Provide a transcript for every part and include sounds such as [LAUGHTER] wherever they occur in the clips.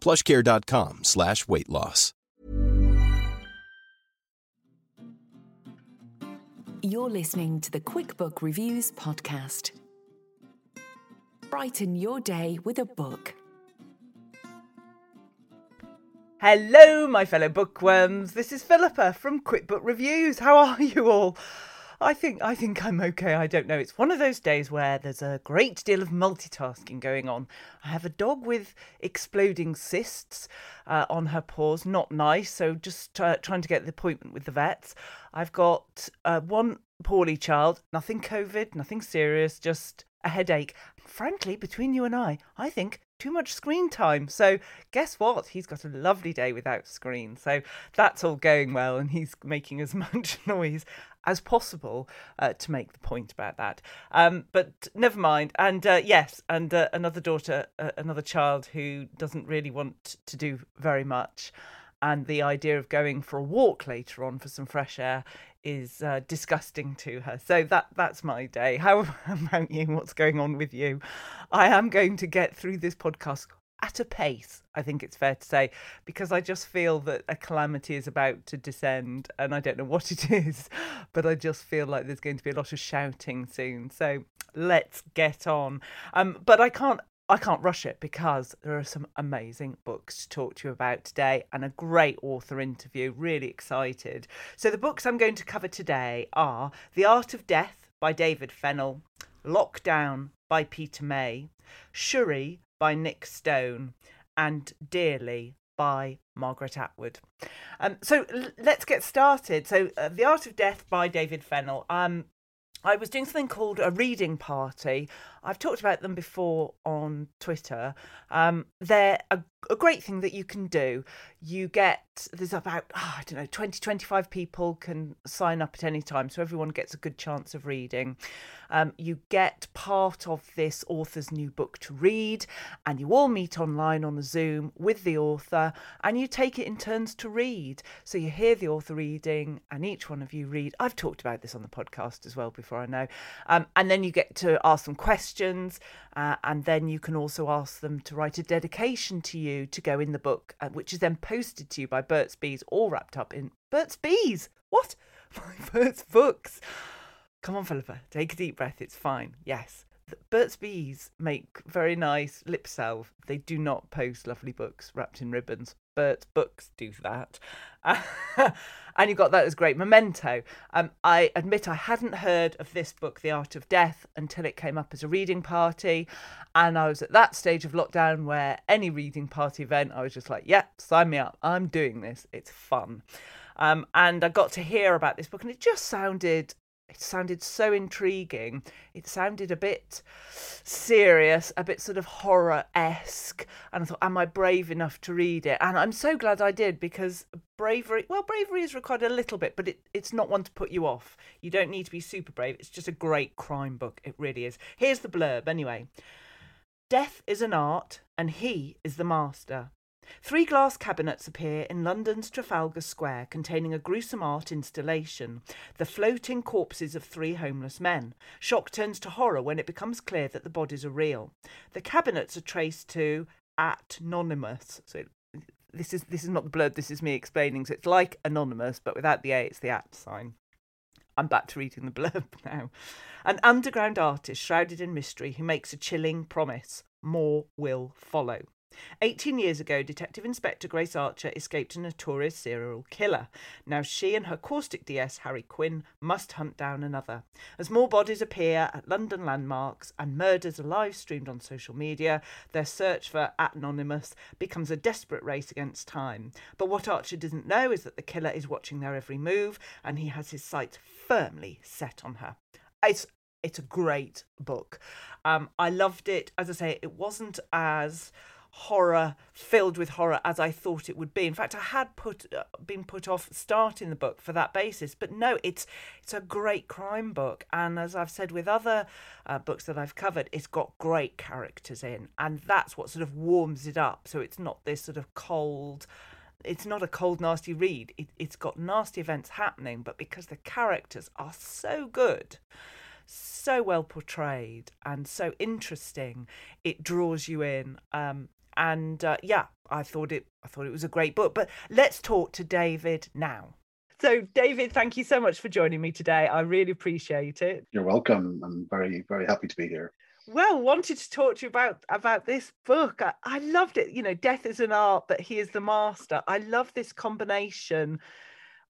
plushcare.com slash weight loss. You're listening to the QuickBook Reviews podcast. Brighten your day with a book. Hello, my fellow bookworms. This is Philippa from QuickBook Reviews. How are you all? I think I think I'm okay. I don't know. It's one of those days where there's a great deal of multitasking going on. I have a dog with exploding cysts uh, on her paws. Not nice. So just uh, trying to get the appointment with the vets. I've got uh, one poorly child. Nothing COVID. Nothing serious. Just a headache. Frankly, between you and I, I think too much screen time. So guess what? He's got a lovely day without screen. So that's all going well, and he's making as [LAUGHS] much noise as possible uh, to make the point about that. Um, but never mind. And uh, yes, and uh, another daughter, uh, another child who doesn't really want to do very much. And the idea of going for a walk later on for some fresh air is uh, disgusting to her. So that that's my day. How [LAUGHS] about you? What's going on with you? I am going to get through this podcast at a pace, I think it's fair to say, because I just feel that a calamity is about to descend and I don't know [LAUGHS] what it is, but I just feel like there's going to be a lot of shouting soon. So let's get on. Um, but I can't I can't rush it because there are some amazing books to talk to you about today and a great author interview. Really excited. So, the books I'm going to cover today are The Art of Death by David Fennell, Lockdown by Peter May, Shuri by Nick Stone, and Dearly by Margaret Atwood. Um, so l- let's get started. So, uh, The Art of Death by David Fennell. Um, I was doing something called a reading party. I've talked about them before on Twitter. Um, they're a, a, great thing that you can do. You get, there's about, oh, I don't know, 20, 25 people can sign up at any time. So everyone gets a good chance of reading. Um, you get part of this author's new book to read, and you all meet online on a Zoom with the author, and you take it in turns to read. So you hear the author reading, and each one of you read. I've talked about this on the podcast as well before, I know. Um, and then you get to ask them questions, uh, and then you can also ask them to write a dedication to you to go in the book, uh, which is then posted to you by Burt's Bees, all wrapped up in Burt's Bees. What? [LAUGHS] My Bert's books. Come on, Philippa, take a deep breath. It's fine. Yes. Burt's Bees make very nice lip salve. They do not post lovely books wrapped in ribbons. Bert's Books do that. [LAUGHS] and you got that as great memento. Um, I admit I hadn't heard of this book, The Art of Death, until it came up as a reading party. And I was at that stage of lockdown where any reading party event, I was just like, yeah, sign me up. I'm doing this. It's fun. Um, and I got to hear about this book, and it just sounded it sounded so intriguing. It sounded a bit serious, a bit sort of horror esque. And I thought, am I brave enough to read it? And I'm so glad I did because bravery, well, bravery is required a little bit, but it, it's not one to put you off. You don't need to be super brave. It's just a great crime book. It really is. Here's the blurb anyway Death is an art, and he is the master. Three glass cabinets appear in London's Trafalgar Square containing a gruesome art installation, the floating corpses of three homeless men. Shock turns to horror when it becomes clear that the bodies are real. The cabinets are traced to at anonymous. So this is this is not the blurb, this is me explaining. So it's like anonymous, but without the A, it's the at sign. I'm back to reading the [LAUGHS] blurb now. An underground artist shrouded in mystery who makes a chilling promise. More will follow. 18 years ago, Detective Inspector Grace Archer escaped a notorious serial killer. Now she and her caustic DS, Harry Quinn, must hunt down another. As more bodies appear at London landmarks and murders are live streamed on social media, their search for Anonymous becomes a desperate race against time. But what Archer doesn't know is that the killer is watching their every move and he has his sights firmly set on her. It's it's a great book. Um, I loved it. As I say, it wasn't as horror filled with horror as I thought it would be. In fact, I had put uh, been put off starting the book for that basis, but no, it's it's a great crime book, and as I've said with other uh, books that I've covered, it's got great characters in, and that's what sort of warms it up. So it's not this sort of cold. It's not a cold, nasty read. It, it's got nasty events happening, but because the characters are so good, so well portrayed and so interesting it draws you in um, and uh, yeah, I thought it I thought it was a great book. But let's talk to David now. So, David, thank you so much for joining me today. I really appreciate it. You're welcome. I'm very, very happy to be here. Well, wanted to talk to you about about this book. I, I loved it. You know, death is an art, but he is the master. I love this combination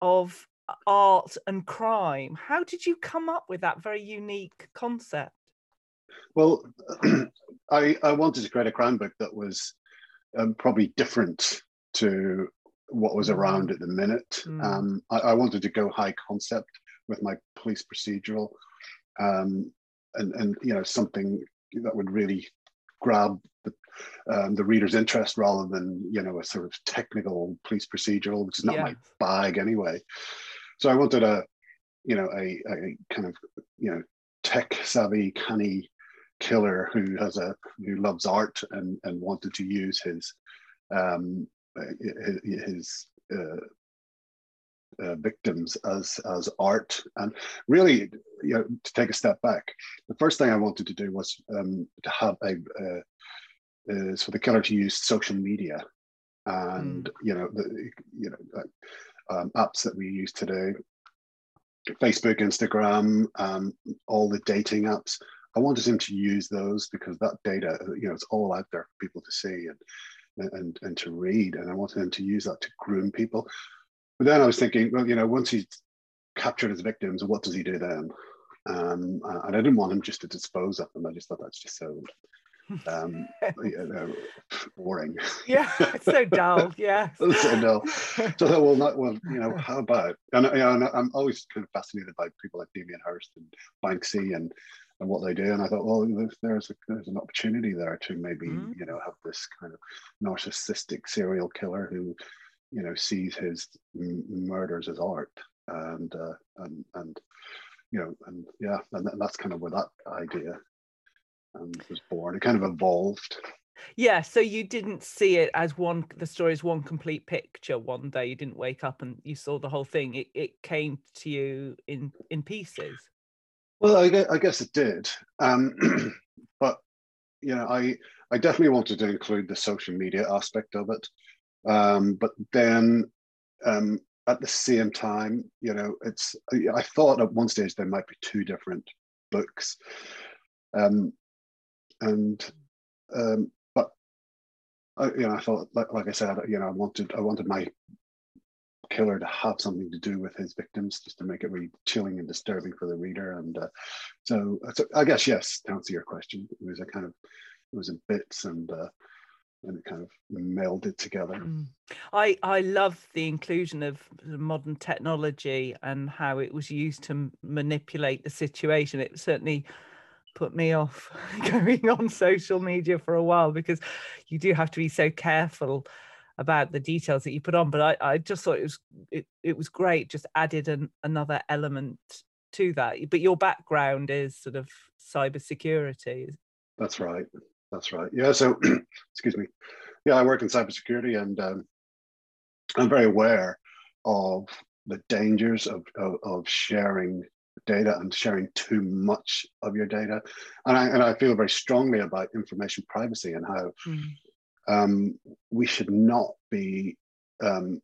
of art and crime. How did you come up with that very unique concept? Well, [CLEARS THROAT] I, I wanted to create a crime book that was um, probably different to what was around at the minute. Mm. Um, I, I, wanted to go high concept with my police procedural, um, and and you know something that would really grab the, um, the reader's interest rather than you know a sort of technical police procedural, which is not yeah. my bag anyway. So I wanted a you know a, a kind of you know tech savvy, canny killer who has a who loves art and and wanted to use his um, his, uh, uh, victims as as art and really you know to take a step back the first thing i wanted to do was um, to have a uh, is for the killer to use social media and mm. you know the you know um, apps that we use today facebook instagram um, all the dating apps I wanted him to use those because that data, you know, it's all out there for people to see and and and to read. And I wanted him to use that to groom people. But then I was thinking, well, you know, once he's captured his victims, what does he do then? Um, and I didn't want him just to dispose of them. I just thought that's just so [LAUGHS] um, you know, boring. Yeah, it's so dull. [LAUGHS] Yeah, so dull. So I thought, well, not well. You know, how about? And, you know, I'm always kind of fascinated by people like Damien Hirst and Banksy and and what they do. And I thought, well, there's a, there's an opportunity there to maybe mm-hmm. you know have this kind of narcissistic serial killer who you know sees his m- murders as art and uh, and and you know and yeah and that's kind of where that idea um, was born. It kind of evolved. Yeah, so you didn't see it as one the story is one complete picture one day. You didn't wake up and you saw the whole thing. It it came to you in in pieces. Well, I guess, I guess it did, um, [CLEARS THROAT] but you know, I I definitely wanted to include the social media aspect of it, um, but then um, at the same time, you know, it's I thought at one stage there might be two different books, um, and um, but I, you know, I thought like, like I said, you know, I wanted I wanted my killer to have something to do with his victims, just to make it really chilling and disturbing for the reader. And uh, so, so, I guess yes, to answer your question, it was a kind of it was in bits and. Uh, and it kind of melded together. Mm. I I love the inclusion of modern technology and how it was used to manipulate the situation. It certainly put me off [LAUGHS] going on social media for a while because you do have to be so careful about the details that you put on but i, I just thought it was it, it was great just added an, another element to that. But your background is sort of cyber security that's right. That's right. Yeah so [CLEARS THROAT] excuse me. Yeah i work in cybersecurity and um, i'm very aware of the dangers of, of, of sharing data and sharing too much of your data. And i and i feel very strongly about information privacy and how mm um, we should not be um,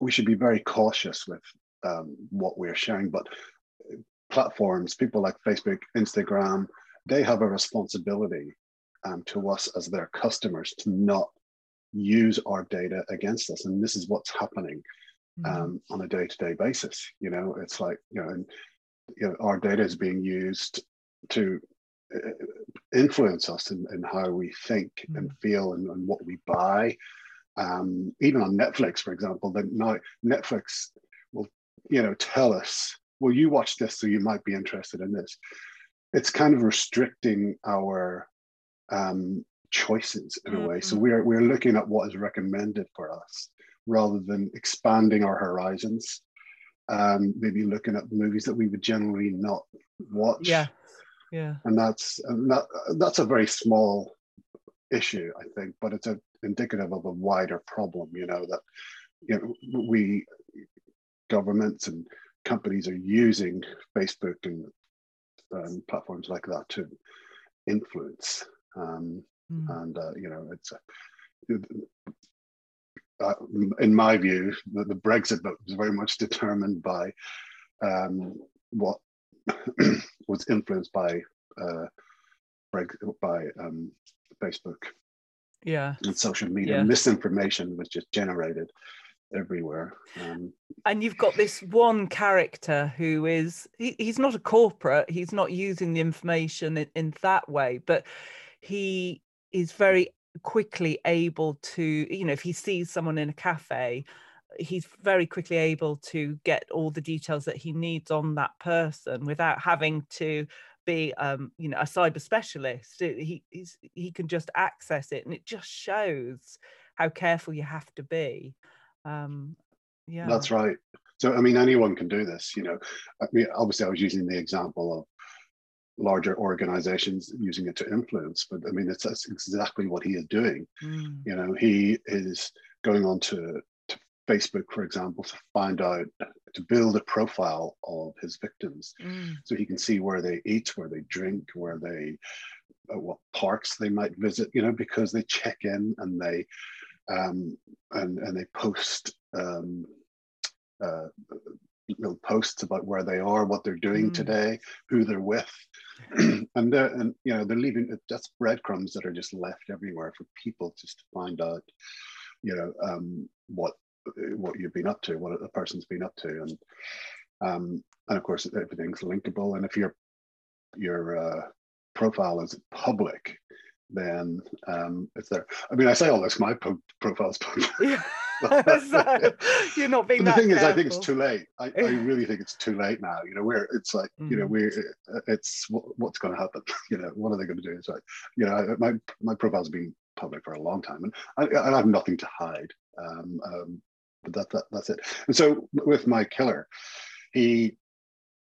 we should be very cautious with um, what we're sharing but platforms people like facebook instagram they have a responsibility um, to us as their customers to not use our data against us. And this is what's happening mm-hmm. um, on a day-to-day basis. You know, it's like you know, and, you know, our data is being used to influence us in, in how we think mm. and feel and, and, what we buy. Um, even on Netflix, for example, then now Netflix will, you know, tell us, well, you watch this, so you might be interested in this. It's kind of restricting our um, choices in mm-hmm. a way. So mm-hmm. we're we're looking at what is recommended for us rather than expanding our horizons. Um, maybe looking at movies that we would generally not watch. Yeah yeah and that's and that that's a very small issue i think but it's a indicative of a wider problem you know that you know we governments and companies are using facebook and um, platforms like that to influence um, mm. and uh, you know it's uh, in my view the, the brexit vote was very much determined by um, what [CLEARS THROAT] was influenced by uh, by um, Facebook. Yeah. And social media. Yeah. Misinformation was just generated everywhere. Um, and you've got this one character who is he, he's not a corporate. He's not using the information in, in that way, but he is very quickly able to you know if he sees someone in a cafe he's very quickly able to get all the details that he needs on that person without having to be um, you know a cyber specialist. He he can just access it and it just shows how careful you have to be. Um, yeah. That's right. So i mean anyone can do this you know. I mean, obviously i was using the example of larger organizations using it to influence but i mean it's that's exactly what he is doing. Mm. you know he is going on to Facebook, for example, to find out, to build a profile of his victims. Mm. So he can see where they eat, where they drink, where they, uh, what parks they might visit, you know, because they check in and they, um, and, and they post um, uh, little posts about where they are, what they're doing mm. today, who they're with, [CLEARS THROAT] and they're, and you know they're leaving that's breadcrumbs that are just left everywhere for people just to find out, you know, um, what what you've been up to, what the person's been up to, and um, and of course everything's linkable. And if your your uh, profile is public, then um, it's there. I mean, I say all this, my po- profile's public. [LAUGHS] Yeah. [LAUGHS] so you're not being. the thing careful. is, I think it's too late. I, I, really think it's too late now. You know, where it's like, mm. you know, mm. we it's what's going to happen. [LAUGHS] You know, what are they going to do? It's like, you know, my my profile's been public for a long time, and I, I have nothing to hide. Um, um, but that, that that's it. And so with my killer, he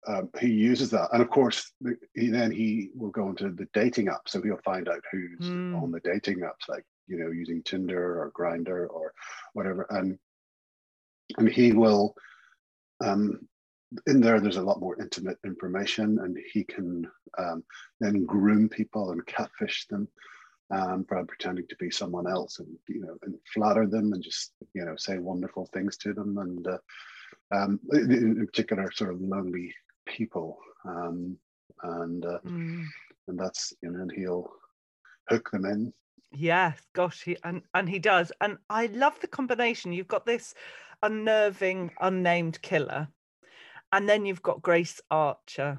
um, he uses that, and of course, he then he will go into the dating app, so he'll find out who's mm. on the dating apps, like you know, using Tinder or Grindr or whatever, and and he will. Um, in there, there's a lot more intimate information, and he can um, then groom people and catfish them um, by pretending to be someone else and you know and flatter them and just you know say wonderful things to them. And uh, um, in particular sort of lonely people. Um, and uh, mm. and that's you know and he'll hook them in. Yes gosh he and and he does. And i love the combination. You've got this unnerving unnamed killer and then you've got grace archer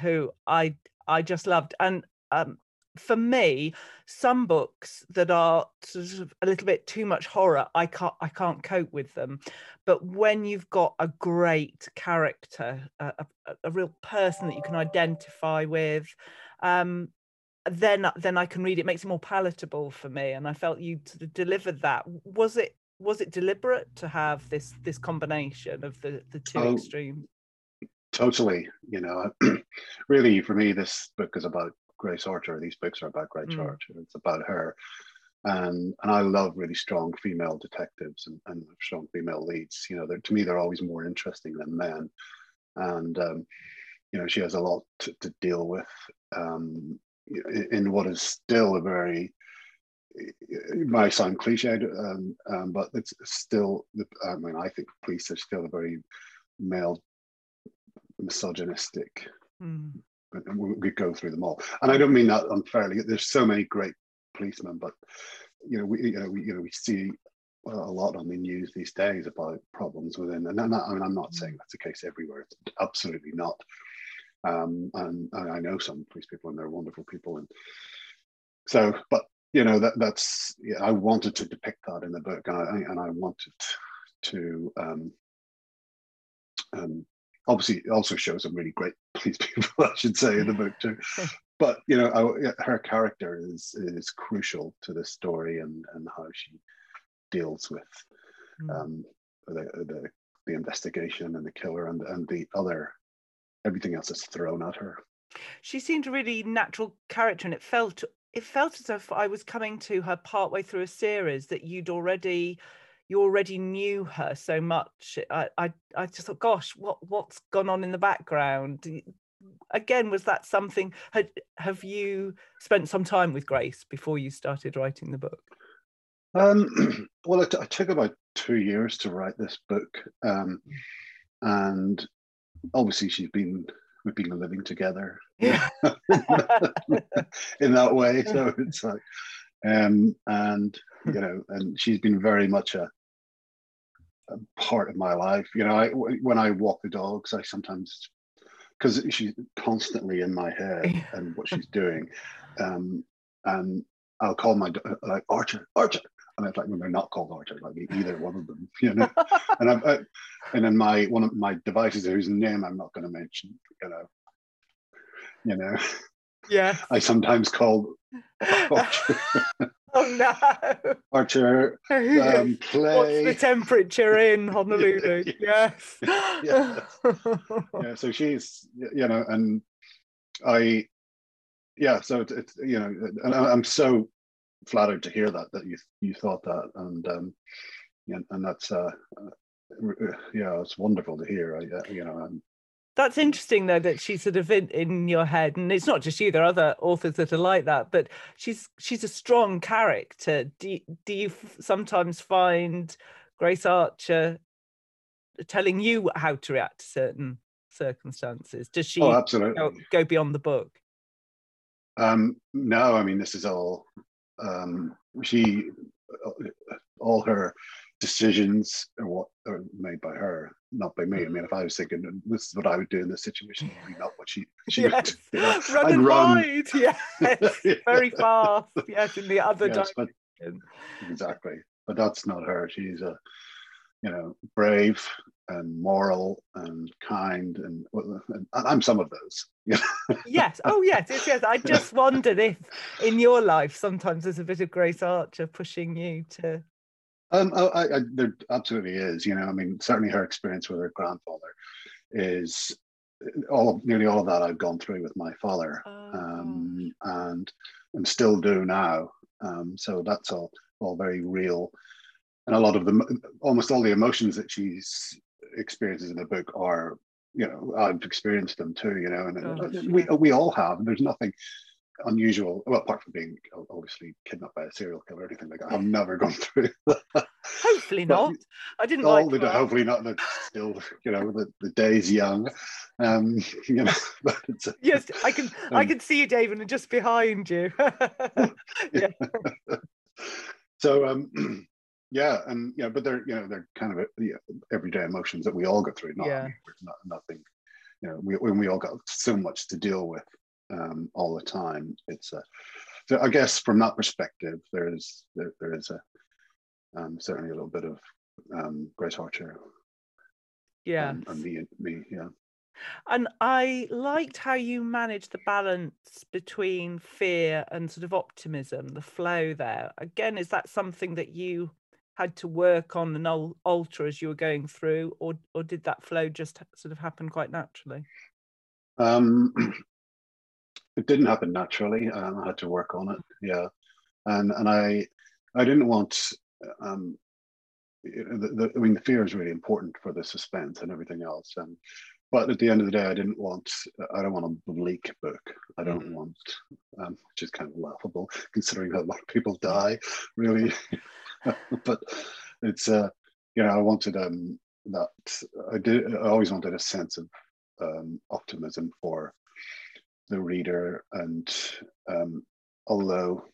who i i just loved. And um for me, some books that are sort of a little bit too much horror, I can't I can't cope with them. But when you've got a great character, a, a, a real person that you can identify with, um, then then I can read it. it. Makes it more palatable for me, and I felt you sort of delivered that. Was it was it deliberate to have this this combination of the the two oh, extremes? Totally. You know, [CLEARS THROAT] really for me, this book is about Grace Archer. These books are about Grace mm. Archer. It's about her. And, and I love really strong female detectives and, and strong female leads. You know, to me, they're always more interesting than men. And, um, you know, she has a lot to, to deal with um, in, in, what is still a very, it might sound cliched, um, um, but it's still, I mean, I think police are still a very male misogynistic mm we could go through them all. And I don't mean that unfairly. There's so many great policemen, but you know, we you know we you know we see a lot on the news these days about problems within, and I mean, I'm not saying that's the case everywhere. It's absolutely not. Um, and, and I know some police people, and they're wonderful people, and so, but you know that that's yeah, I wanted to depict that in the book, and I and I wanted to um, um, obviously it also shows some really great [LAUGHS] police people, I should say, in the book too. [LAUGHS] but you know, I, her character is is crucial to the story and and how she deals with mm. um, the, the the investigation and the killer and and the other everything else that's thrown at her. She seemed a really natural character, and it felt it felt as if I was coming to her partway through a series that you'd already you already knew her so much. I I, I just thought, gosh, what what's gone on in the background? Again, was that something? Had have you spent some time with Grace before you started writing the book? Um, [CLEARS THROAT] well, it, it, took about two years to write this book, um, and obviously she's been we've been living together [LAUGHS] yeah. [LAUGHS] in that way. So [LAUGHS] it's like, um, and you know, and she's been very much a, a part of my life. You know, I, when I walk the dogs, I sometimes because she's constantly in my head and what she's doing, um, and I'll call my like Archer, Archer, and it's like when they're not called Archer, like either one of them, [LAUGHS] you know. and I've, I, and then my one of my devices whose name I'm not going to mention, you know, you know. Yeah. [LAUGHS] I sometimes call [LAUGHS] Archer. [LAUGHS] oh no. Archer um, play. [LAUGHS] What's the temperature in Honolulu? [LAUGHS] yes. yeah. yeah. So she's, you know, and I, yeah. So it's, it's you know, and I'm so flattered to hear that that you you thought that, and um, and, and that's uh, uh, yeah, it's wonderful to hear. I, uh, you know, and that's interesting though that she's sort of in, in your head and it's not just you there are other authors that are like that but she's she's a strong character. Do, do you sometimes find grace archer telling you how to react to certain circumstances? Does she oh, absolutely. Go, go beyond the book? Um no i mean this is all um, she all her decisions are what are made by her, not by me. I mean, if I was thinking this is what I would do in this situation, not what she she yes. would. Know, [LAUGHS] run I'd run. Wide. [LAUGHS] Yes, very fast. Yes, in the other yes, direction. But, exactly, but that's not her. She's a you know brave and moral and kind and, and I'm some of those. [LAUGHS] yes. Oh, yes. Yes. Yes. I just wondered if in your life sometimes there's a bit of Grace Archer pushing you to. Um, oh, I, I, there absolutely is. You know, I mean, certainly her experience with her grandfather is all of, nearly all of that I've gone through with my father, oh. um, and and still do now. Um, so that's all all very real and a lot of the almost all the emotions that she's experiences in the book are you know I've experienced them too you know and oh, we we all have there's nothing unusual well apart from being obviously kidnapped by a serial killer or anything like that I've never gone [LAUGHS] through that. hopefully not I didn't like that. hopefully not that still you know the, the day's young um [LAUGHS] you know [LAUGHS] yes I can um, I can see you David and just behind you yeah so um [CLEARS THROAT] yeah and yeah but they're you know they're kind of yeah, everyday emotions that we all go through not, yeah. not nothing you know we, when we all got so much to deal with um, all the time it's a so i guess from that perspective there is there, there is a um, certainly a little bit of um, grace archer yeah and, and me me yeah and I liked how you managed the balance between fear and sort of optimism, the flow there. Again, is that something that you had to work on and alter as you were going through, or or did that flow just sort of happen quite naturally? Um, [CLEARS THROAT] it didn't happen naturally. Um, I had to work on it. Yeah, and and I I didn't want. Um, the, the, I mean, the fear is really important for the suspense and everything else. And but at the end of the day, I didn't want. I don't want a bleak book. I don't mm-hmm. want, um, which is kind of laughable considering that a lot of people die. Really, [LAUGHS] but it's uh, you know I wanted um that I did I always wanted a sense of um, optimism for the reader, and um, although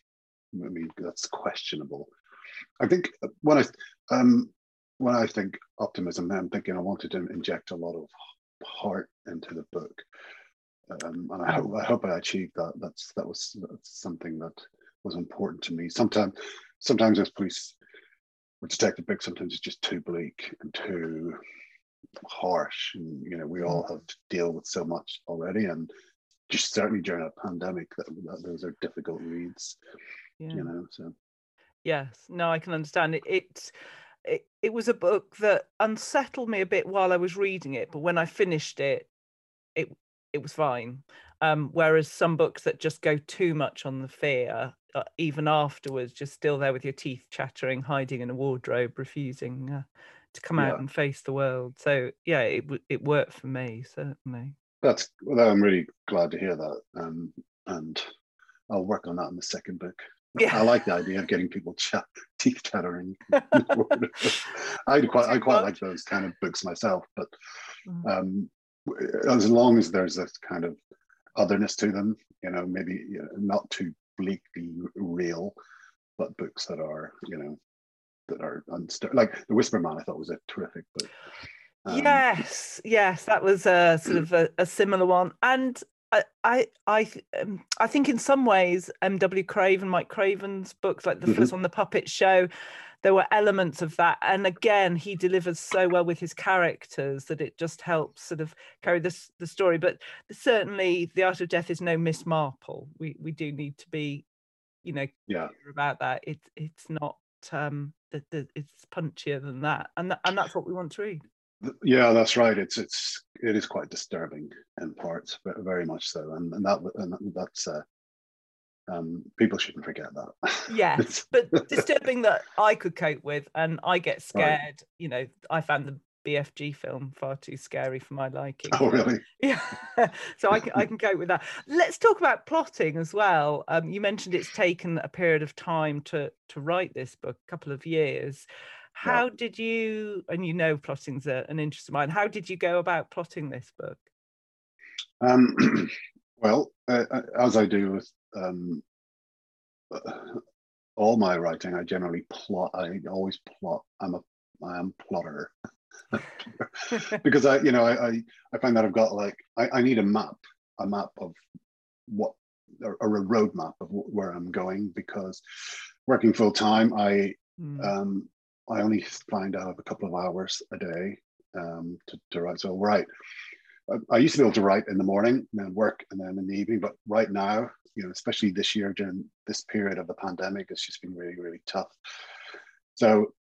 I mean that's questionable, I think when I um, when I think optimism, I'm thinking I wanted to inject a lot of heart into the book, um, and I hope I hope I achieved that. That's that was that's something that was important to me. Sometimes, sometimes as police or detective books, sometimes it's just too bleak and too harsh, and you know we all have to deal with so much already, and just certainly during a pandemic, that, that those are difficult reads. Yeah. You know, so yes, no, I can understand it. It's it, it was a book that unsettled me a bit while I was reading it, but when I finished it, it it was fine. Um, whereas some books that just go too much on the fear, uh, even afterwards, just still there with your teeth chattering, hiding in a wardrobe, refusing uh, to come yeah. out and face the world. So yeah, it it worked for me certainly. That's well, I'm really glad to hear that, um, and I'll work on that in the second book. Yeah. I like the idea of getting people [LAUGHS] chat, teeth chattering. [LAUGHS] I quite I quite like those kind of books myself, but mm. um, as long as there's a kind of otherness to them, you know, maybe you know, not too bleakly real, but books that are, you know, that are unst- like the Whisper Man. I thought was a terrific book. Um, yes, yes, that was a sort [CLEARS THROAT] of a, a similar one, and I I I, um, I think in some ways M.W. Craven, Mike Craven's books, like the mm-hmm. first one, The Puppet Show, there were elements of that. And again, he delivers so well with his characters that it just helps sort of carry this the story. But certainly, The Art of Death is no Miss Marple. We we do need to be, you know, yeah, about that. It's it's not um the, the, it's punchier than that, and and that's what we want to read. Yeah, that's right. It's it's it is quite disturbing in parts, but very much so, and and that and that's uh, um, people shouldn't forget that. yes, [LAUGHS] but disturbing that I could cope with, and I get scared. Right. You know, I found the BFG film far too scary for my liking. Oh, really? Yeah. [LAUGHS] so I can, I can cope with that. Let's talk about plotting as well. Um, you mentioned it's taken a period of time to to write this book, a couple of years. How yeah. did you, and you know, plotting's a, an interest of mine. How did you go about plotting this book? Um, [CLEARS THROAT] well, uh, uh, as I do with um, all my writing, I generally plot. I always plot. I'm a I am a plotter [LAUGHS] [LAUGHS] because I, you know, I, I, I find that I've got like I, I need a map, a map of what or, or a roadmap of where I'm going because working full time, I mm. um, I only find out of a couple of hours a day um, to, to write. So right, I, I used to be able to write in the morning and then work and then in the evening, but right now, you know, especially this year during this period of the pandemic, it's just been really, really tough. So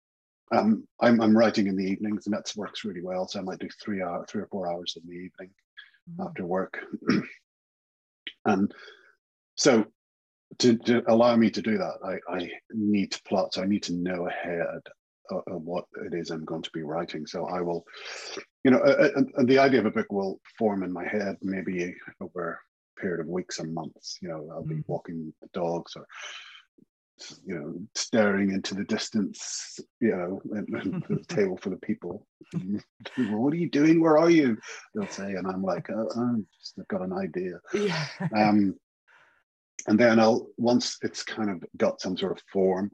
um, I'm, I'm writing in the evenings and that works really well. So I might do three hour, three or four hours in the evening mm-hmm. after work. [CLEARS THROAT] and so to, to, allow me to do that, I, I need to plot. So I need to know ahead of, of what it is I'm going to be writing. So I will, you know, and, and the idea of a book will form in my head maybe over a period of weeks and months. You know, I'll be mm-hmm. walking the dogs or you know, staring into the distance, you know, and, and [LAUGHS] the table for the people. [LAUGHS] what are you doing? Where are you? They'll say, and I'm like, oh, I'm just, I've got an idea. Yeah. Um, [LAUGHS] and then I'll once it's kind of got some sort of form,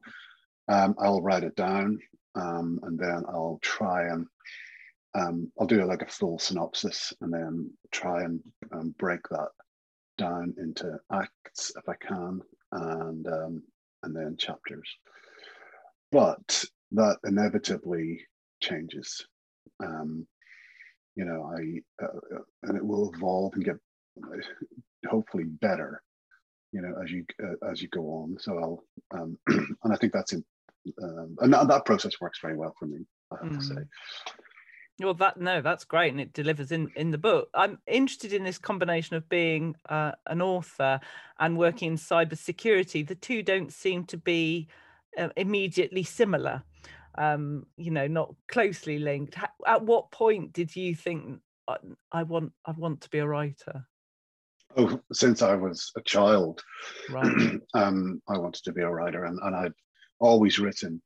um, I'll write it down, um, and then I'll try and um, I'll do like a full synopsis, and then try and um, break that down into acts if I can, and um, and then chapters. But that inevitably changes. Um, you know, I uh, uh and it will evolve and get uh, hopefully better. You know, as you uh, as you go on. So I'll um, [CLEARS THROAT] and I think that's um, and that, that, process works very well for me. I have mm. to say. Mm. Well, that no, that's great, and it delivers in in the book. I'm interested in this combination of being uh, an author and working in cybersecurity. The two don't seem to be uh, immediately similar. Um, you know, not closely linked. At what point did you think uh, I want I want to be a writer? Oh, since I was a child, right. [CLEARS THROAT] um, I wanted to be a writer, and, and I'd always written.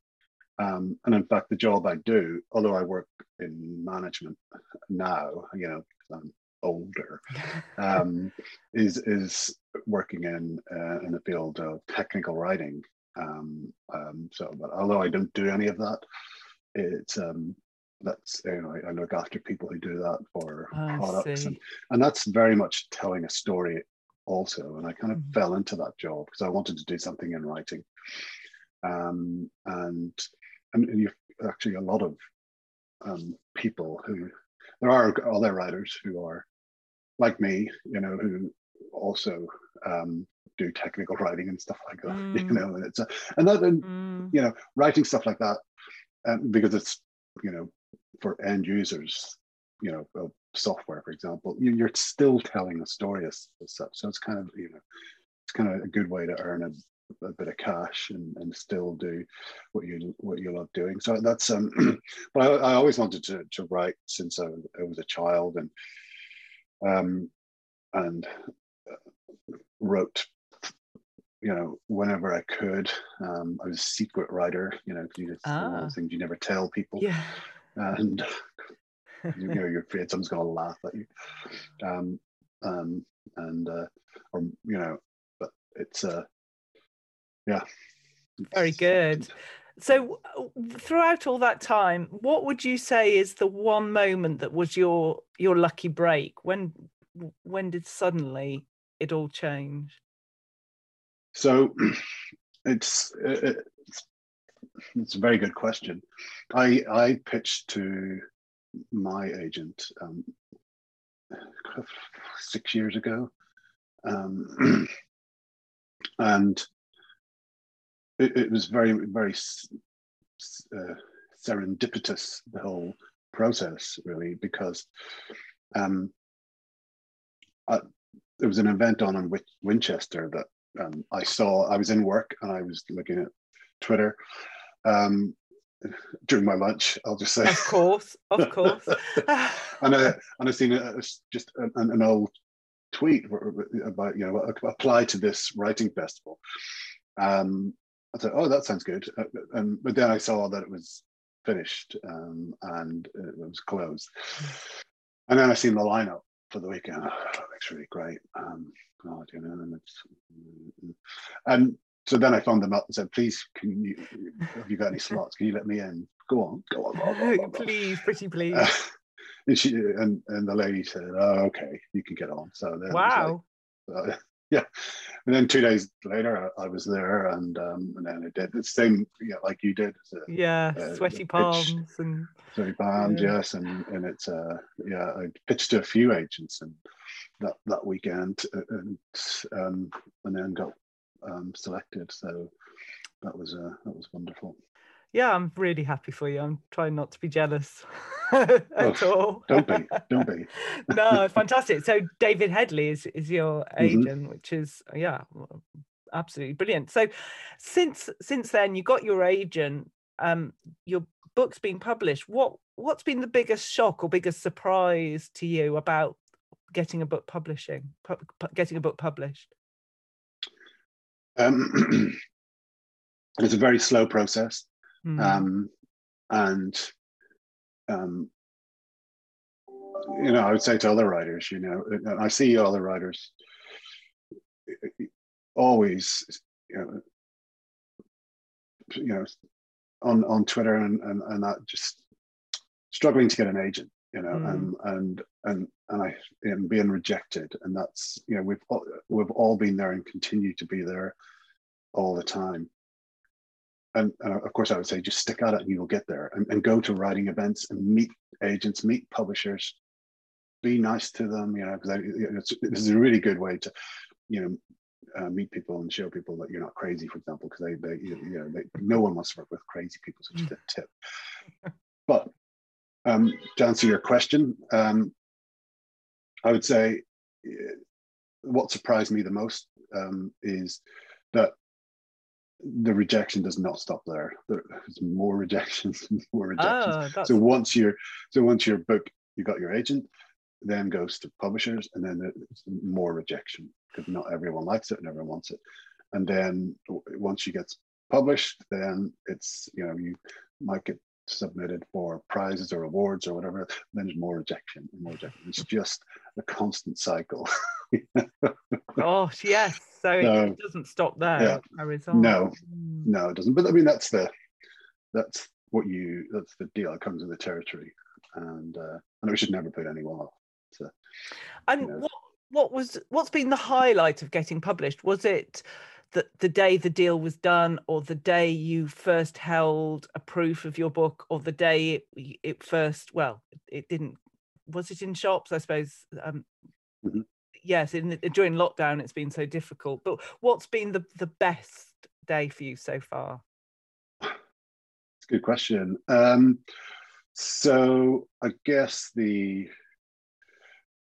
Um, and in fact, the job I do, although I work in management now, you know, I'm older, [LAUGHS] um, is is working in uh, in the field of technical writing. Um, um, so, but although I don't do any of that, it's um, that's you know I, look after people who do that for I products, see. and, and that's very much telling a story also. And I kind of Mhm. fell into that job because I wanted to do something in writing, um, and and, and you actually a lot of um, people who there are other writers who are like me, you know, who also um, do technical writing and stuff like that. [LAUGHS] You Mm. know, and it's a, and that and Mm, you know writing stuff like that, um, because it's you know for end users, you know, of software, for example, you, you're still telling a story as, as such. So it's kind of you know, it's kind of a good way to earn a, a bit of cash and, and still do what you what you love doing. So that's um, [CLEARS THROAT] but I, I always wanted to to write since I, was- I was a child and um and uh, wrote you know whenever I could. Um, I was a secret writer, you know, you just Ah. things you never tell people yeah. and [LAUGHS] you know you're afraid someone's going to laugh at you um um and uh or you know but it's uh yeah Very good. So, uh, throughout all that time, what would you say is the one moment that was your your lucky break? When when did suddenly it all change? so [CLEARS THROAT] it's it's it's a very good question i i pitched to my agent um six years ago um [CLEARS THROAT] and it, it was very very uh, serendipitous the whole process really because um I, there was an event on in winchester that um, i saw i was in work and i was looking at twitter um during my lunch i'll just say Of course, of course. [LAUGHS] [SIGHS] and I and I seen a, just an, an old tweet about you know apply to this writing festival. Um, I thought, oh, that sounds good, Uh, um, but then I saw that it was finished um, and it was closed, and then I seen the lineup for the weekend. Oh, that looks really great. Um, God, you know, and it's and so then I phoned them up and said, please, can you have you got any slots? Can you let me in? Go on, go on. Blah, blah, blah, please, pretty please. Uh, and she and, and the lady said, "Oh, okay, you can get on." So then it was like, wow. uh, [LAUGHS] yeah. And then two days later, I, I was there, and um, and then I did the same, yeah, like you did. A yeah, uh, sweaty pitch. palms and very band, Yeah. yes, and and it's uh, yeah, I pitched to a few agents and that that weekend, uh, and um, and then got um selected. So that was uh, that was wonderful. Yeah, I'm really happy for you. I'm trying not to be jealous [LAUGHS] at Oh, all. Don't be, don't be. [LAUGHS] no, [LAUGHS] fantastic. So David Headley is is your Mhm. agent, which is yeah, absolutely brilliant. So since since then you got your agent, um, your book's been published. What what's been the biggest shock or biggest surprise to you about getting a book publishing, pu- pu- getting a book published? Um, [CLEARS THROAT] it's a very slow process. Hmm. um, and um, you know, I would say to other writers, you know, I see other writers always, you know, you know, on on Twitter and and, and that just struggling to get an agent, you know, Mm. and and and and I am being rejected, and that's you know we've all, we've all been there and continue to be there all the time and, and of course I would say just stick at it and you'll get there and, and go to writing events and meet agents, meet publishers, be nice to them, you know, because it's, this is a really good way to, you know, uh, meet people and show people that you're not crazy, for example, because they, they, you know, they, no one wants to work with crazy people, so just a tip. [LAUGHS] But um, to answer your question, um, I would say eh, what surprised me the most um, is that the rejection does not stop there. There's more rejections, [LAUGHS] more rejections. Oh, So once you're, so once your book, you got your agent, then goes to publishers, and then there's more rejection because not everyone likes it and everyone wants it. And then once you get published, then it's you know you might get submitted for prizes or awards or whatever. Then there's more rejection and more rejection. It's just a constant cycle. [LAUGHS] oh yes. So, it doesn't stop there. Yeah. No, mm. no, it doesn't. But I mean, that's the that's what you that's the deal. It comes with the territory, and uh, and we should never put anyone off. So, and you know. what what was what's been the highlight of getting published? Was it the, the day the deal was done or the day you first held a proof of your book or the day it, it first well it didn't was it in shops i suppose um, mm-hmm. Yes in during lockdown it's been so difficult but what's been the the best day for you so far? It's a good question. Um, so i guess the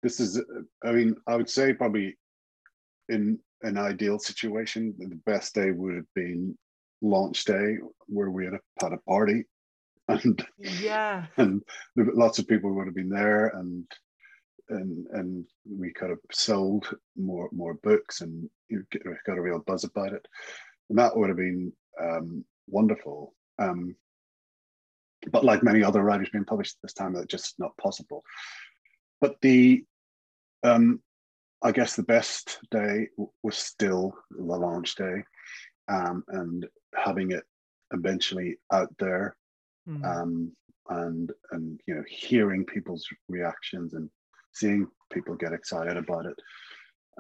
this is i mean i would say probably in an ideal situation, the best day would have been launch day where we had a, had a party. [LAUGHS] And yeah. and lots of people would have been there and and and we could have sold more more books and you got a real buzz about it. And that would have been um, wonderful. Um, but like many other writers being published at this time that's just not possible. But the um, I guess the best day was still the launch day, um, and having it eventually out there, mm. um, and and you know hearing people's reactions and seeing people get excited about it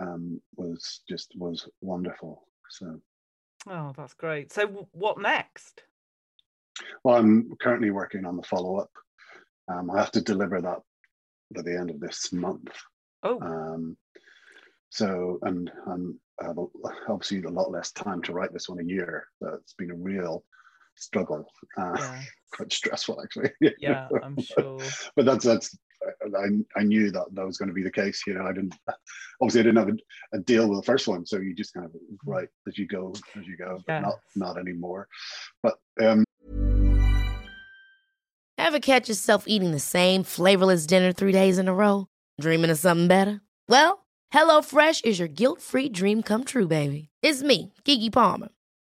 um, was just was wonderful. So, oh, that's great. So, what next? Well, I'm currently working on the follow up. Um, I have to deliver that by the end of this month. Oh. Um, so, and I'm I have obviously a lot less time to write this one a year. So it's been a real struggle, uh, yes. [LAUGHS] quite stressful actually. [LAUGHS] yeah, I'm sure. but that's that's I, I knew that that was going to be the case. You know, I didn't [LAUGHS] obviously I didn't have a, a deal with the first one, so you just kind of write as you go as you go, but not not anymore. But um, ever catch yourself eating the same flavorless dinner three days in a row, dreaming of something better? Well. HelloFresh is your guilt free dream come true, baby. It's me, Keke Palmer.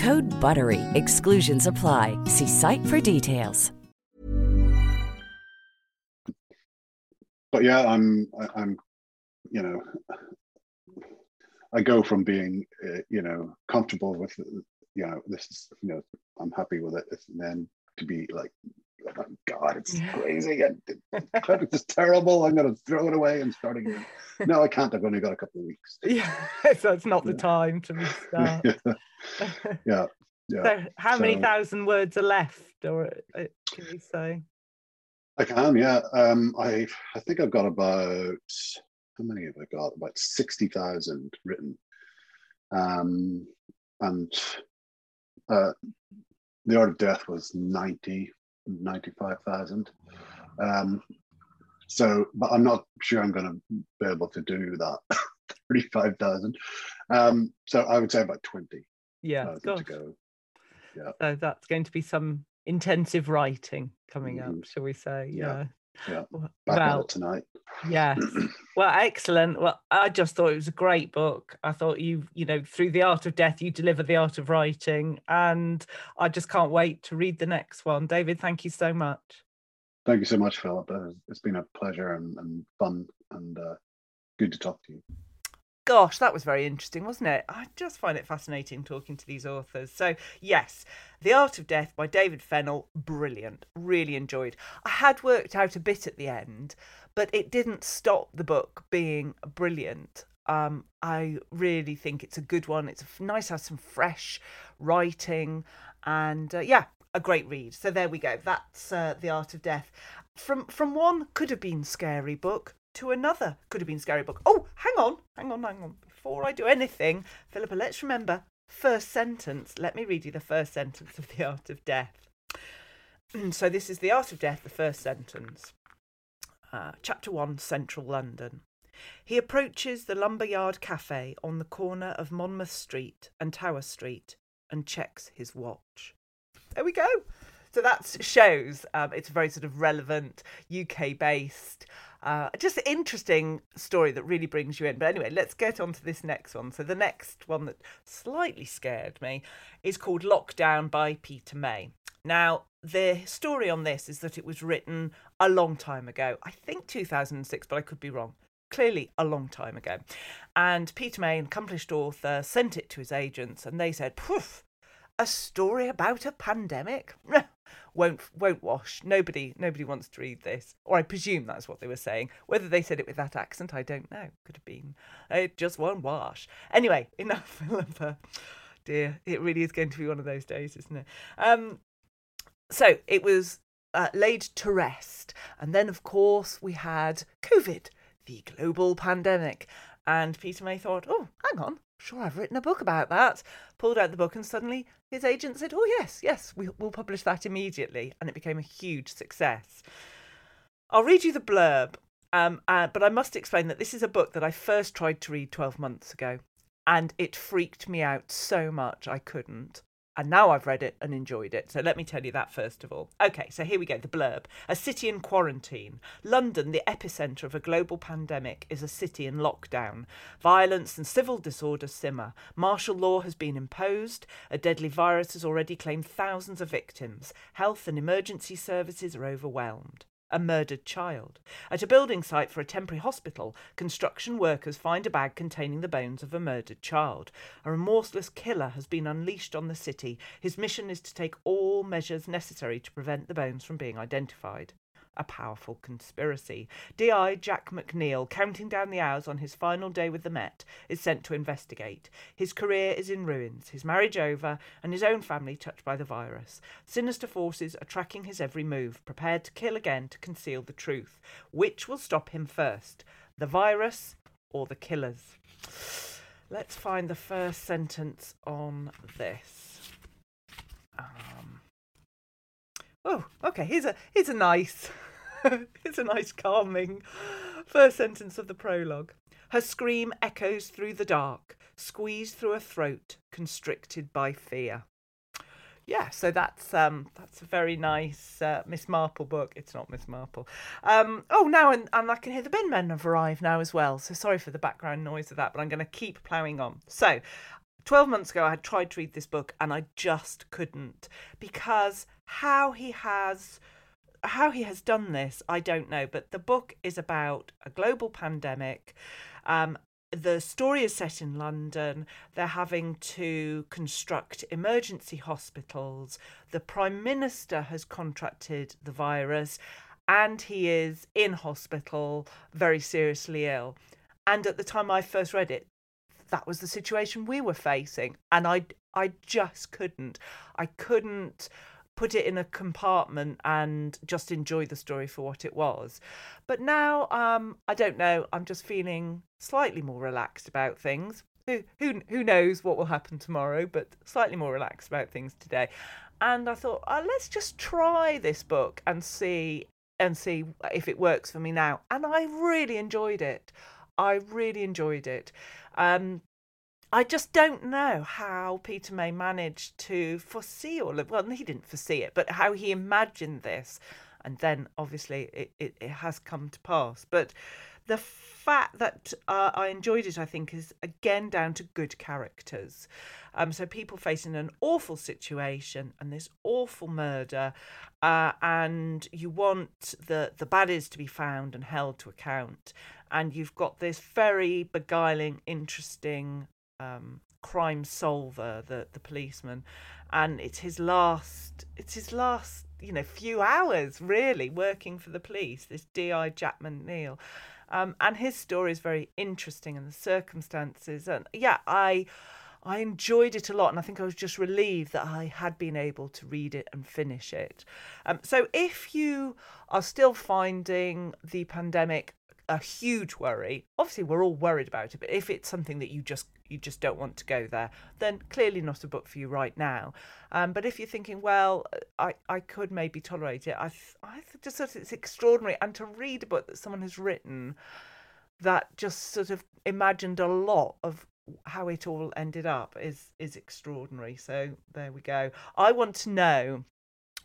Code BUTTERY. Exclusions apply. See site for details. but yeah, I'm I'm you know I go from being uh, you know comfortable with you know this is you know I'm happy with it, and then to be like oh god it's [LAUGHS] crazy. It's terrible. I'm going to throw it away and start again. No i can't. I've only got a couple of weeks. [LAUGHS] Yeah [LAUGHS] so it's not the time to restart. Yeah. Yeah, yeah. so how so, many thousand words are left or uh, can you say? I can, yeah. Um, I I think I've got about how many have I got? About sixty thousand written, um, and uh, the Art of Death was 90, 95,000. Um, so, but I'm not sure I'm going to be able to do that [LAUGHS] 35,000. Um, so I would say about 20. Yeah, to go. Yeah. So that's going to be some intensive writing coming up, Mhm. shall we say? Yeah. Yeah. Back Well, tonight. Yeah. [CLEARS THROAT] Well, excellent. Well, I just thought it was a great book. I thought you, you know, through the art of death, you deliver the art of writing, and I just can't wait to read the next one. David, thank you so much. Thank you so much, Philip. It's been a pleasure and, and fun and uh, good to talk to you. Gosh, that was very interesting, wasn't it? I just find it fascinating talking to these authors. So, yes, The Art of Death by David Fennell, brilliant. Really enjoyed. I had worked out a bit at the end, but it didn't stop the book being brilliant. Um, I really think it's a good one. It's nice to have some fresh writing, and uh, yeah, a great read. So there we go. That's uh, The Art of Death. From from one could have been scary book to another could have been scary book. Oh, hang on, hang on, hang on. Before I do anything, Philippa, let's remember first sentence. Let me read you the first sentence of The Art of Death. [CLEARS THROAT] so this is The Art of Death, the first sentence. Uh, chapter 1, Central London. He approaches the Lumberyard Cafe on the corner of Monmouth Street and Tower Street and checks his watch. There we go. So that shows um, it's very sort of relevant UK based, uh, just an interesting story that really brings you in. But anyway, let's get on to this next one. So the next one that slightly scared me is called Lockdown by Peter May. Now, the story on this is that it was written a long time ago. I think 2006, but I could be wrong. Clearly, a long time ago. And Peter May, an accomplished author, sent it to his agents, and they said, Poof, a story about a pandemic [LAUGHS] won't won't wash. Nobody nobody wants to read this. Or i presume that's what they were saying. Whether they said it with that accent i don't know. Could have been. It just won't wash. Anyway [LAUGHS] enough philippa dear. It really is going to be one of those days isn't it? Um so it was uh, laid to rest. And then of course we had covid the global pandemic. And peter may thought oh hang on sure I've written a book about that. Pulled out the book, and suddenly his agent said, Oh, yes, yes, we, will publish that immediately. And it became a huge success. I'll read you the blurb, um, uh, but I must explain that this is a book that I first tried to read 12 months ago, and it freaked me out so much I couldn't. And now I've read it and enjoyed it. So let me tell you that first of all. Okay, so here we go the blurb. A city in quarantine. London, the epicentre of a global pandemic, is a city in lockdown. Violence and civil disorder simmer. Martial law has been imposed. A deadly virus has already claimed thousands of victims. Health and emergency services are overwhelmed a murdered child. At a building site for a temporary hospital, construction workers find a bag containing the bones of a murdered child. A remorseless killer has been unleashed on the city. His mission is to take all measures necessary to prevent the bones from being identified. A powerful conspiracy. DI Jack McNeil, counting down the hours on his final day with the Met, is sent to investigate. His career is in ruins, his marriage over, and his own family touched by the virus. Sinister forces are tracking his every move, prepared to kill again to conceal the truth. Which will stop him first, the virus or the killers? Let's find the first sentence on this. Um, oh, okay. Here's a here's a nice, [LAUGHS] here's a nice calming first sentence of the prologue. Her scream echoes through the dark, squeezed through a throat constricted by fear. Yeah, so that's um that's a very nice uh, Miss Marple book. It's not Miss Marple. Um, oh, now and, and I can hear the bin men have arrived now as well. So sorry for the background noise of that, but I'm going to keep ploughing on. So 12 months ago, I had tried to read this book and I just couldn't because how he has. How he has done this, I don't know, but the book is about a global pandemic. Um, the story is set in London. They're having to construct emergency hospitals. The Prime Minister has contracted the virus and he is in hospital, very seriously ill. And at the time I first read it, that was the situation we were facing and i i just couldn't i couldn't put it in a compartment and just enjoy the story for what it was. But now um i don't know i'm just feeling slightly more relaxed about things. Who who who knows what will happen tomorrow but slightly more relaxed about things today. And i thought oh, let's just try this book and see and see if it works for me now. And i really enjoyed it I really enjoyed it. Um, I just don't know how Peter May managed to foresee all of well, he didn't foresee it, but how he imagined this. And then obviously it, it, it has come to pass. But the fact that uh, I enjoyed it, I think, is again down to good characters. Um, so people facing an awful situation and this awful murder, uh, and you want the the baddies to be found and held to account, and you've got this very beguiling, interesting um, crime solver, the the policeman, and it's his last it's his last you know few hours really working for the police. This D.I. Jack McNeill. Um, and his story is very interesting and the circumstances and yeah I I enjoyed it a lot, and I think I was just relieved that I had been able to read it and finish it. Um, so, if you are still finding the pandemic a huge worry, obviously we're all worried about it, but if it's something that you just you just don't want to go there, then clearly not a book for you right now. Um, but if you're thinking, well, I, I could maybe tolerate it, I I just thought it's extraordinary, and to read a book that someone has written that just sort of imagined a lot of how it all ended up is is extraordinary. So there we go. I want to know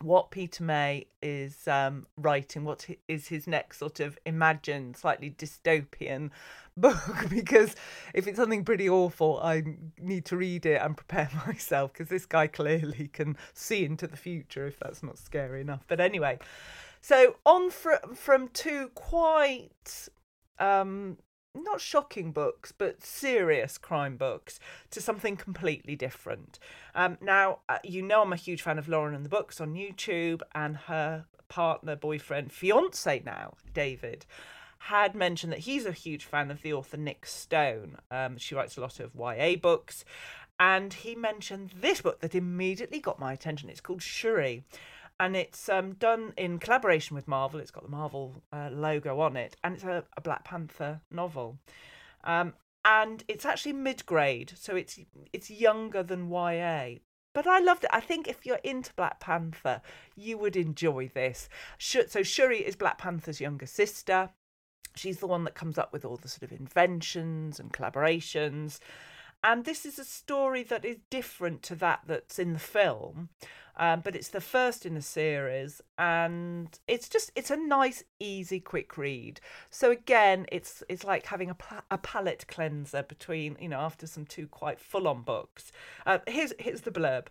what Peter May is um, writing. What is his next sort of imagined, slightly dystopian [LAUGHS] book? because if it's something pretty awful, I need to read it and prepare [LAUGHS] myself. Because this guy clearly can see into the future. If that's not scary enough, but anyway. So on from from two quite um, not shocking books, but serious crime books to something completely different. Um, now, uh, you know, I'm a huge fan of Lauren and the Books on YouTube, and her partner, boyfriend, fiance now, David, had mentioned that he's a huge fan of the author Nic Stone. Um, she writes a lot of YA books, and he mentioned this book that immediately got my attention. It's called Shuri and it's um, done in collaboration with Marvel. It's got the Marvel uh, logo on it, and it's a, a Black Panther novel. Um, and it's actually mid-grade, so it's it's younger than YA. But I loved it. I think if you're into Black Panther, you would enjoy this. So Shuri is Black Panther's younger sister. She's the one that comes up with all the sort of inventions and collaborations. And this is a story that is different to that that's in the film. Um, but it's the first in a series, and it's just it's a nice, easy, quick read. So again, it's it's like having a a palate cleanser between you know after some two quite full on books. Uh, here's here's the blurb.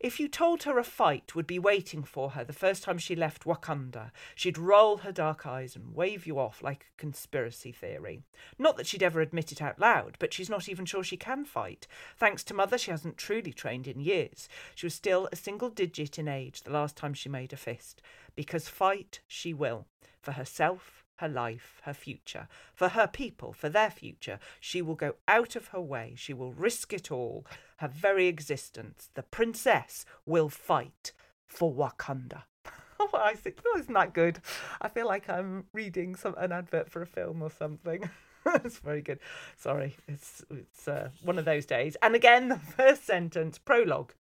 If you told her a fight would be waiting for her the first time she left Wakanda, she'd roll her dark eyes and wave you off like a conspiracy theory. Not that she'd ever admit it out loud, but she's not even sure she can fight. Thanks to Mother, she hasn't truly trained in years. She was still a single digit in age the last time she made a fist. Because fight she will. For herself, her life, her future, for her people, for their future. She will go out of her way. She will risk it all, her very existence. The princess will fight for Wakanda. [LAUGHS] oh, I think, oh, isn't that good? I feel like I'm reading some an advert for a film or something. [LAUGHS] it's very good. Sorry, it's it's uh, one of those days. And again, the [LAUGHS] first sentence, prologue.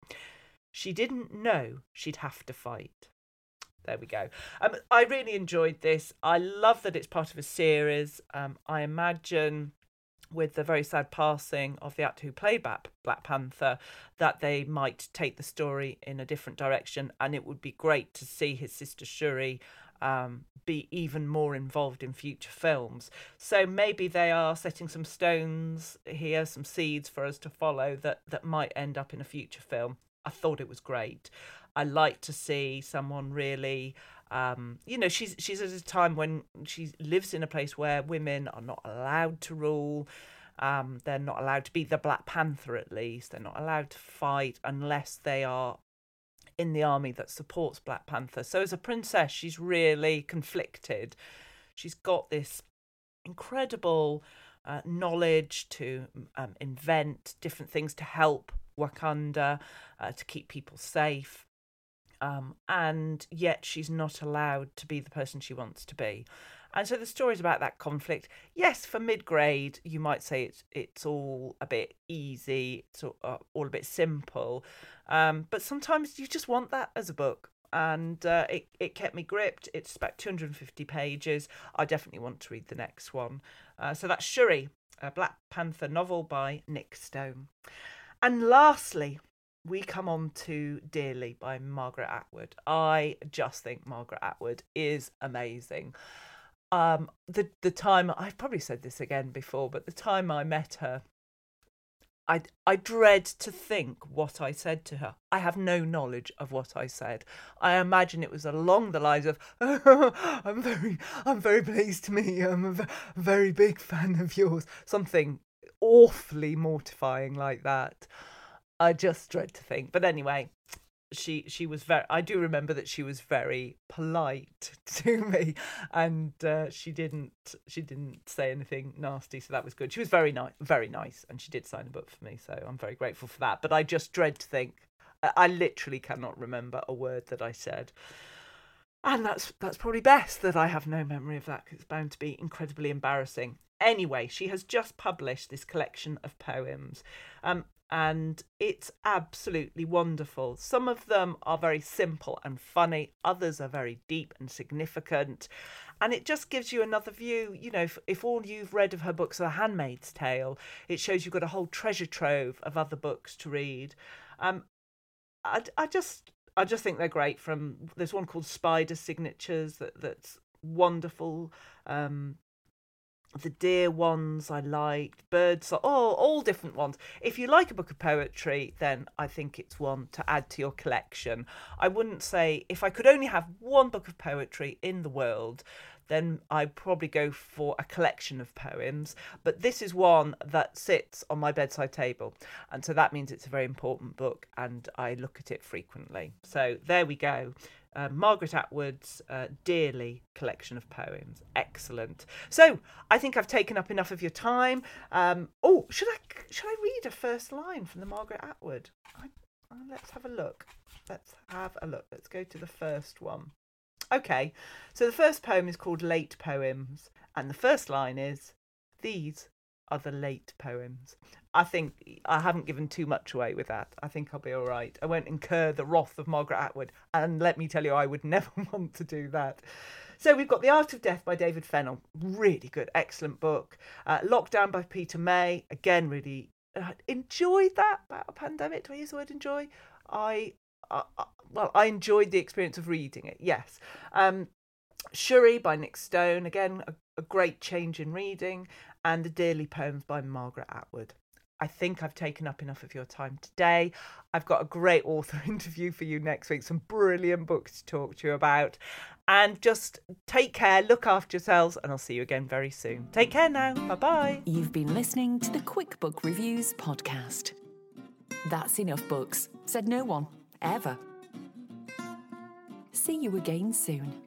She didn't know she'd have to fight. There we go. Um, I really enjoyed this. I love that it's part of a series. Um, I imagine with the very sad passing of the actor who played Black, Panther, that they might take the story in a different direction, and it would be great to see his sister Shuri um, be even more involved in future films. So maybe they are setting some stones here, some seeds for us to follow that that might end up in a future film. I thought it was great. I like to see someone really um, you know, she's she's at a time when she lives in a place where women are not allowed to rule. Um, they're not allowed to be the Black Panther, at least. They're not allowed to fight unless they are in the army that supports Black Panther. So, as a princess, she's really conflicted. She's got this incredible uh, knowledge to um, invent different things to help Wakanda, uh, to keep people safe um, and yet she's not allowed to be the person she wants to be. And so the story is about that conflict. Yes, for mid grade, you might say it's it's all a bit easy, it's all, uh, all a bit simple, um, but sometimes you just want that as a book. And uh, it it kept me gripped. It's about 250 pages. I definitely want to read the next one. Uh, so that's Shuri a Black Panther novel by Nic Stone. And lastly, we come on to Dearly by Margaret Atwood. I just think Margaret Atwood is amazing. Um, the the time I've probably said this again before, but the time I met her, I I dread to think what I said to her. I have no knowledge of what I said. I imagine it was along the lines of, oh, [LAUGHS] "I'm very I'm very pleased to meet you. I'm a very big fan of yours." Something awfully mortifying like that. I just dread to think. But anyway, she she was very i do remember that she was very polite [LAUGHS] to me. And uh, she didn't she didn't say anything nasty so that was good. She was very nice very nice and she did sign a book for me so i'm very grateful for that. But i just dread to think i literally cannot remember a word that i said. And that's that's probably best that i have no memory of that because it's bound to be incredibly embarrassing. Anyway she has just published this collection of poems. Um, and it's absolutely wonderful. Some of them are very simple and funny, others are very deep and significant. And it just gives you another view. You know, if, if all you've read of her books are The Handmaid's Tale, it shows you've got a whole treasure trove of other books to read. Um, I, I just I just think they're great. From there's one called Spider Signatures that that's wonderful. Um, the dear ones I liked, birds, oh, all different ones. If you like a book of poetry, then I think it's one to add to your collection. I wouldn't say if I could only have one book of poetry in the world, then I'd probably go for a collection of poems. But this is one that sits on my bedside table. And so that means it's a very important book and I look at it frequently. So there we go uh, Margaret Atwood's uh, Dearly collection of poems. Excellent. So I think I've taken up enough of your time. Um, oh, should I should I read a first line from the Margaret Atwood? I, uh, let's have a look. Let's have a look. Let's go to the first one. Okay, so the first poem is called Late Poems, and the first line is These are the late poems. I think I haven't given too much away with that. I think I'll be all right. I won't incur the wrath of Margaret Atwood, and let me tell you, I would [LAUGHS] never want to do that. So we've got The Art of Death by David Fennell. Really good, excellent book. Uh, Lockdown by Peter May. Again, really uh, enjoyed that about a pandemic. Do I use the word enjoy? I, uh, well, I enjoyed the experience of reading it. Yes. Um, Shuri by Nic Stone. Again, a, a great change in reading and the Dearly Poems by Margaret Atwood. I think I've taken up enough of your time today. I've got a great author [LAUGHS] interview for you next week, some brilliant books to talk to you about. And just take care, look after yourselves, and I'll see you again very soon. Take care now. Bye bye. You've been listening to the Quick Book Reviews podcast. That's enough books, said no one, ever. See you again soon.